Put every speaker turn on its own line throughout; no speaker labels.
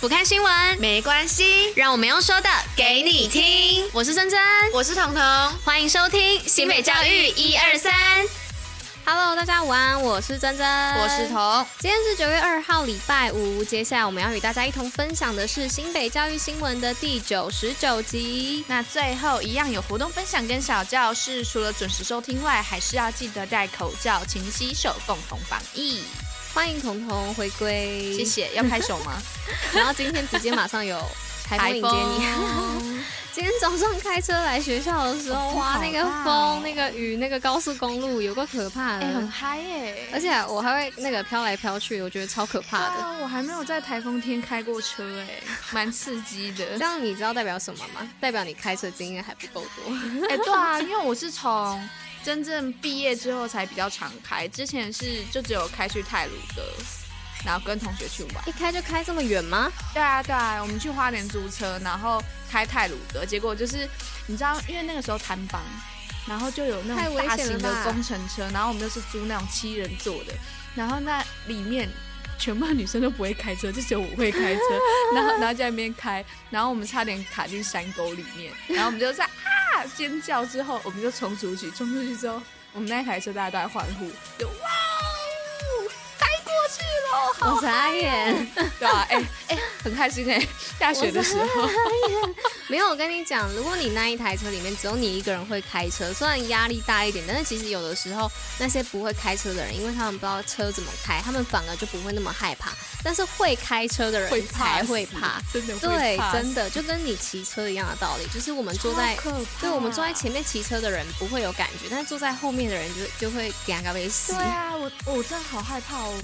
不看新闻
没关系，
让我们用说的给你听。我是珍珍，
我是彤彤，
欢迎收听新北教育一二三。Hello，大家午安，我是珍珍，
我是彤。
今天是九月二号，礼拜五。接下来我们要与大家一同分享的是新北教育新闻的第九十九集。
那最后一样有活动分享跟小教室，除了准时收听外，还是要记得戴口罩、勤洗手，共同防疫。
欢迎彤彤回归，
谢谢。要拍手吗？
然后今天直接马上有台风迎接你。今天早上开车来学校的时候，哇，那个风、那个雨、那个高速公路有个可怕的，
欸、很嗨耶！
而且我还会那个飘来飘去，我觉得超可怕的。
啊、我还没有在台风天开过车，哎，蛮刺激的。
这样你知道代表什么吗？代表你开车经验还不够多。
对啊，因为我是从。真正毕业之后才比较常开，之前是就只有开去泰鲁阁，然后跟同学去玩。
一开就开这么远吗？
对啊，对啊，我们去花莲租车，然后开泰鲁阁，结果就是你知道，因为那个时候摊房，然后就有那种大型的工程车，然后我们又是租那种七人座的，然后那里面全部女生都不会开车，就只有我会开车，然后然后在那边开，然后我们差点卡进山沟里面，然后我们就在。尖叫之后，我们就冲出去。冲出去之后，我们那台车大家都在欢呼，就哇哦，开过去了，好傻眼，对吧？哎、欸、哎、欸，很开心哎、欸，下雪的时候。
没有，我跟你讲，如果你那一台车里面只有你一个人会开车，虽然压力大一点，但是其实有的时候那些不会开车的人，因为他们不知道车怎么开，他们反而就不会那么害怕。但是会开车的人才会怕，
真的
对，真的就跟你骑车一样的道理，就是我们坐在，对，我们坐在前面骑车的人不会有感觉，但是坐在后面的人就就会尴尬被死。
对啊，我我真的好害怕哦。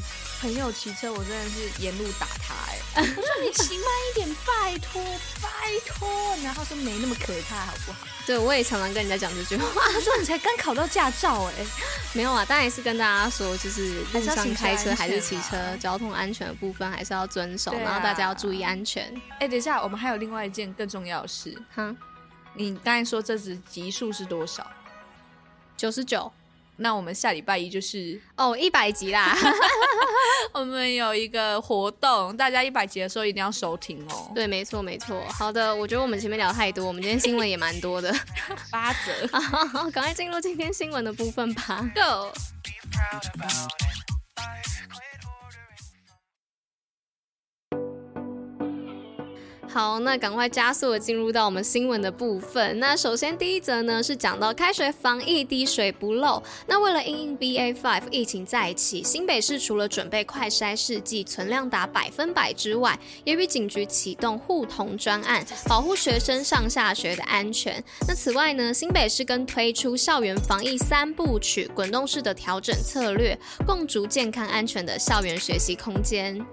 朋友骑车，我真的是沿路打他哎！我说你骑慢一点，拜托拜托。然后他说没那么可怕，好不好？
对，我也常常跟人家讲这句话。
他说你才刚考到驾照哎，
没有啊，当然也是跟大家说，就是路上开车还是骑车，交通安全的部分还是要遵守，然后大家要注意安全。
哎，等一下，我们还有另外一件更重要的事。哈，你刚才说这支级数是多少？
九十九。
那我们下礼拜一就是
哦一百集啦，
我们有一个活动，大家一百集的时候一定要收听哦。
对，没错没错。好的，我觉得我们前面聊太多，我们今天新闻也蛮多的，
八折。
好，赶快进入今天新闻的部分吧。Go。好，那赶快加速的进入到我们新闻的部分。那首先第一则呢是讲到开学防疫滴水不漏。那为了因应 BA.5 疫情再起，新北市除了准备快筛试剂存量达百分百之外，也与警局启动护童专案，保护学生上下学的安全。那此外呢，新北市更推出校园防疫三部曲，滚动式的调整策略，共筑健康安全的校园学习空间。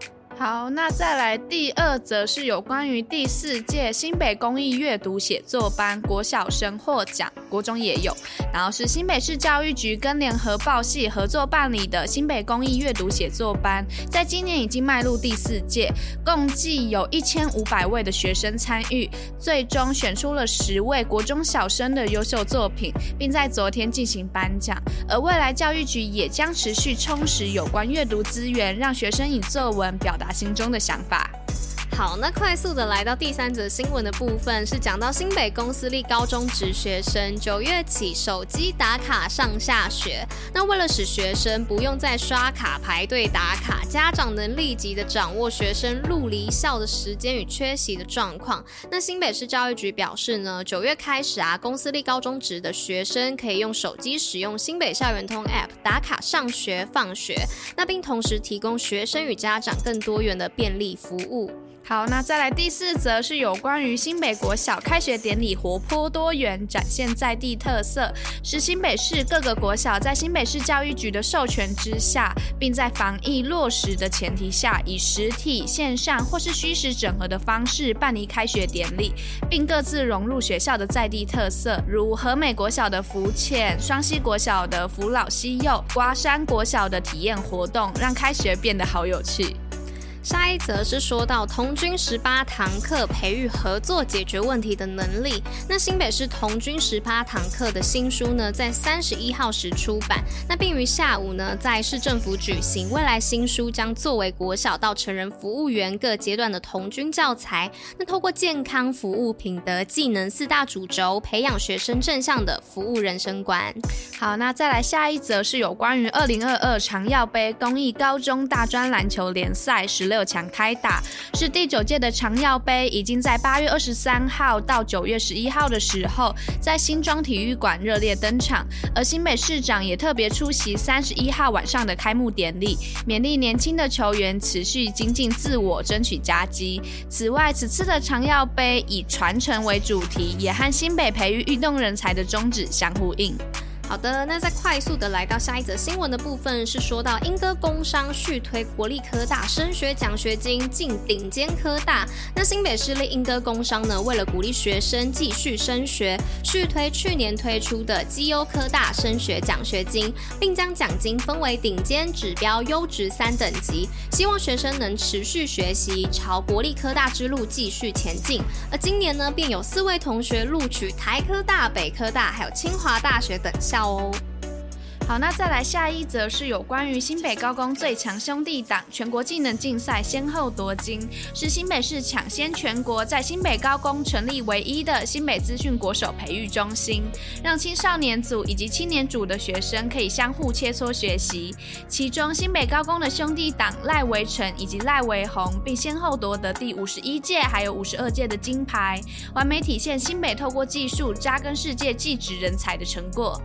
好，那再来第二则是有关于第四届新北公益阅读写作班国小生获奖，国中也有。然后是新北市教育局跟联合报系合作办理的新北公益阅读写作班，在今年已经迈入第四届，共计有一千五百位的学生参与，最终选出了十位国中小生的优秀作品，并在昨天进行颁奖。而未来教育局也将持续充实有关阅读资源，让学生以作文表达心中的想法。
好，那快速的来到第三则新闻的部分，是讲到新北公司立高中职学生九月起手机打卡上下学。那为了使学生不用再刷卡排队打卡，家长能立即的掌握学生入离校的时间与缺席的状况。那新北市教育局表示呢，九月开始啊，公司立高中职的学生可以用手机使用新北校园通 App 打卡上学放学，那并同时提供学生与家长更多元的便利服务。
好，那再来第四则是有关于新北国小开学典礼活泼多元，展现在地特色，是新北市各个国小在新北市教育局的授权之下，并在防疫落实的前提下，以实体、线上或是虚实整合的方式办理开学典礼，并各自融入学校的在地特色，如和美国小的浮潜、双溪国小的扶老西幼、瓜山国小的体验活动，让开学变得好有趣。
下一则是说到童军十八堂课培育合作解决问题的能力。那新北市童军十八堂课的新书呢，在三十一号时出版。那并于下午呢，在市政府举行。未来新书将作为国小到成人服务员各阶段的童军教材。那透过健康、服务、品德、技能四大主轴，培养学生正向的服务人生观。
好，那再来下一则是有关于二零二二长耀杯公益高中大专篮球联赛十六强开打，是第九届的长耀杯，已经在八月二十三号到九月十一号的时候，在新庄体育馆热烈登场。而新北市长也特别出席三十一号晚上的开幕典礼，勉励年轻的球员持续精进自我，争取佳绩。此外，此次的长耀杯以传承为主题，也和新北培育运动人才的宗旨相呼应。
好的，那再快速的来到下一则新闻的部分，是说到英歌工商续推国立科大升学奖学金进顶尖科大。那新北市立英歌工商呢，为了鼓励学生继续升学，续推去年推出的绩优科大升学奖学金，并将奖金分为顶尖指标优质三等级，希望学生能持续学习，朝国立科大之路继续前进。而今年呢，便有四位同学录取台科大、北科大，还有清华大学等校。哦，
好，那再来下一则是有关于新北高工最强兄弟党全国技能竞赛先后夺金，是新北市抢先全国在新北高工成立唯一的新北资讯国手培育中心，让青少年组以及青年组的学生可以相互切磋学习。其中新北高工的兄弟党赖维成以及赖维宏，并先后夺得第五十一届还有五十二届的金牌，完美体现新北透过技术扎根世界技职人才的成果。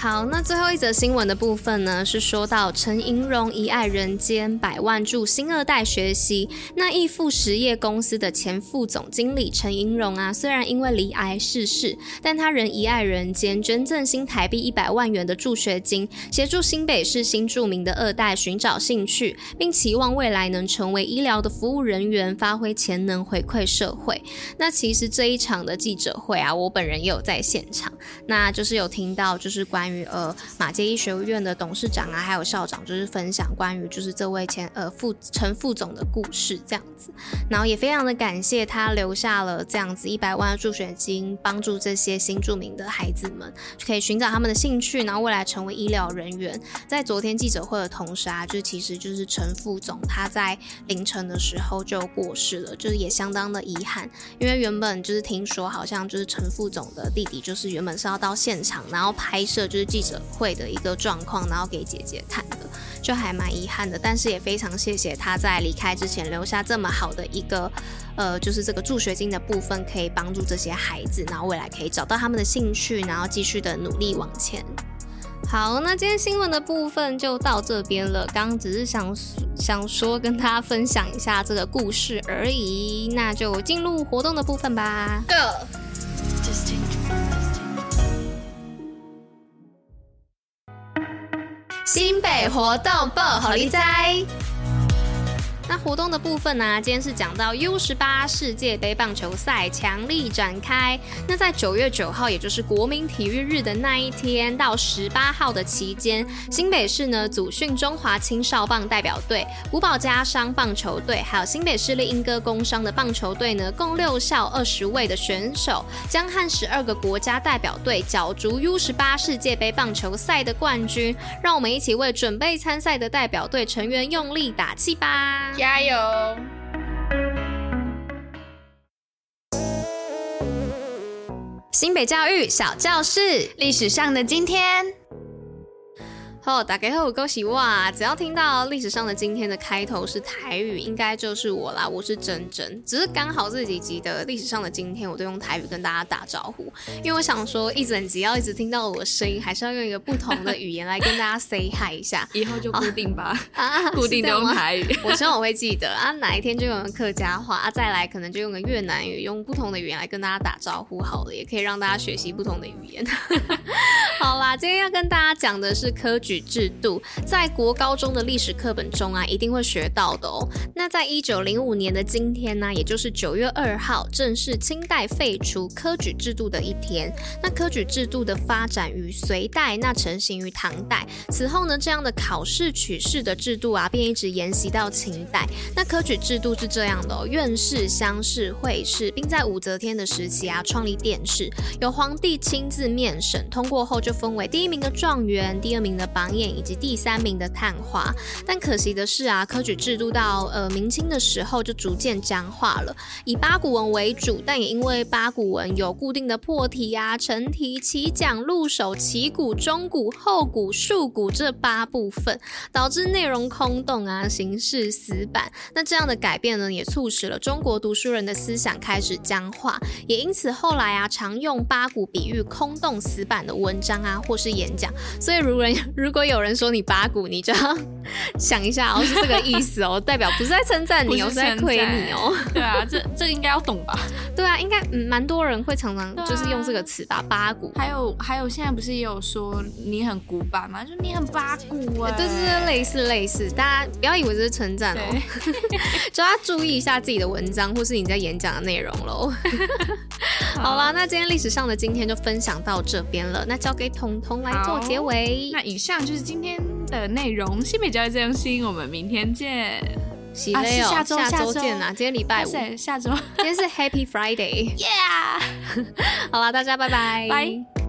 好，那最后一则新闻的部分呢，是说到陈盈荣遗爱人间，百万助新二代学习。那义富实业公司的前副总经理陈盈荣啊，虽然因为罹癌逝世，但他仍遗爱人间，捐赠新台币一百万元的助学金，协助新北市新著名的二代寻找兴趣，并期望未来能成为医疗的服务人员，发挥潜能回馈社会。那其实这一场的记者会啊，我本人也有在现场，那就是有听到就是关于。呃马偕医学院的董事长啊，还有校长，就是分享关于就是这位前呃副陈副总的故事这样子，然后也非常的感谢他留下了这样子一百万的助学金，帮助这些新住民的孩子们可以寻找他们的兴趣，然后未来成为医疗人员。在昨天记者会的同时啊，就其实就是陈副总他在凌晨的时候就过世了，就是也相当的遗憾，因为原本就是听说好像就是陈副总的弟弟，就是原本是要到现场然后拍摄就。记者会的一个状况，然后给姐姐看的，就还蛮遗憾的。但是也非常谢谢他在离开之前留下这么好的一个，呃，就是这个助学金的部分，可以帮助这些孩子，然后未来可以找到他们的兴趣，然后继续的努力往前。好，那今天新闻的部分就到这边了。刚刚只是想想说跟大家分享一下这个故事而已，那就进入活动的部分吧。Go。新北活动报好利在。那活动的部分呢、今天是讲到 U 十八世界杯棒球赛强力展开。那在九月九号，也就是国民体育日的那一天到十八号的期间，新北市呢组训中华青少棒代表队、古堡家商棒球队，还有新北市立莺歌工商的棒球队呢，共六校二十位的选手，将和十二个国家代表队角逐 U 十八世界杯棒球赛的冠军。让我们一起为准备参赛的代表队成员用力打气吧！
加油！
新北教育小教室，历史上的今天。好，大家好，恭喜哇！只要听到历史上的今天的开头是台语，应该就是我啦。我是珍珍，只是刚好这几集的历史上的今天，我都用台语跟大家打招呼，因为我想说一整集要一直听到我的声音，还是要用一个不同的语言来跟大家 say hi 一下。
以后就固定吧，
啊，
固定的用台语。
我希望我会记得啊，哪一天就用客家话啊，再来可能就用个越南语，用不同的语言来跟大家打招呼好了，也可以让大家学习不同的语言。好啦，今天要跟大家讲的是科举制度，在国高中的历史课本中啊，一定会学到的哦。那在一九零五年的今天呢，也就是九月二号，正是清代废除科举制度的一天。那科举制度的发展于隋代，那成型于唐代。此后呢，这样的考试取士的制度啊，便一直沿袭到清代。那科举制度是这样的哦，院士、乡试、会试，并在武则天的时期啊，创立殿试，由皇帝亲自面审，通过后就分为第一名的状元，第二名的榜眼，以及第三名的探花。但可惜的是啊，科举制度到呃明清的时候就逐渐僵化了，以八股文为主，但也因为八股文有固定的破题啊、成题、起讲、入手、起股、中股、后股、述股这八部分，导致内容空洞啊，形式死板。那这样的改变呢，也促使了中国读书人的思想开始僵化，也因此后来啊，常用八股比喻空洞死板的文章啊，或是演讲。所以如人 如果有人说你八股，你就要 想一下哦，是这个意思哦，代表不是在称赞你，哦，是在亏你哦。
对啊，这这应该要懂吧？
对啊，应该嗯，蛮多人会常常就是用这个词吧，八股。
还有还有，现在不是也有说你很古板吗？就你很八股啊。
对对对，类似类似，大家不要以为这是称赞哦，就要注意一下自己的文章或是你在演讲的内容喽。好啦，那今天历史上的今天就分享到这边了，那交给彤彤来做结尾。
那以上就是今天的内容，新美教育最用心，我们明天见。
喜嘞哦，下周下周见啊！今天礼拜五，
下周
今天是 Happy Friday，Yeah！好啦，大家拜拜，
拜。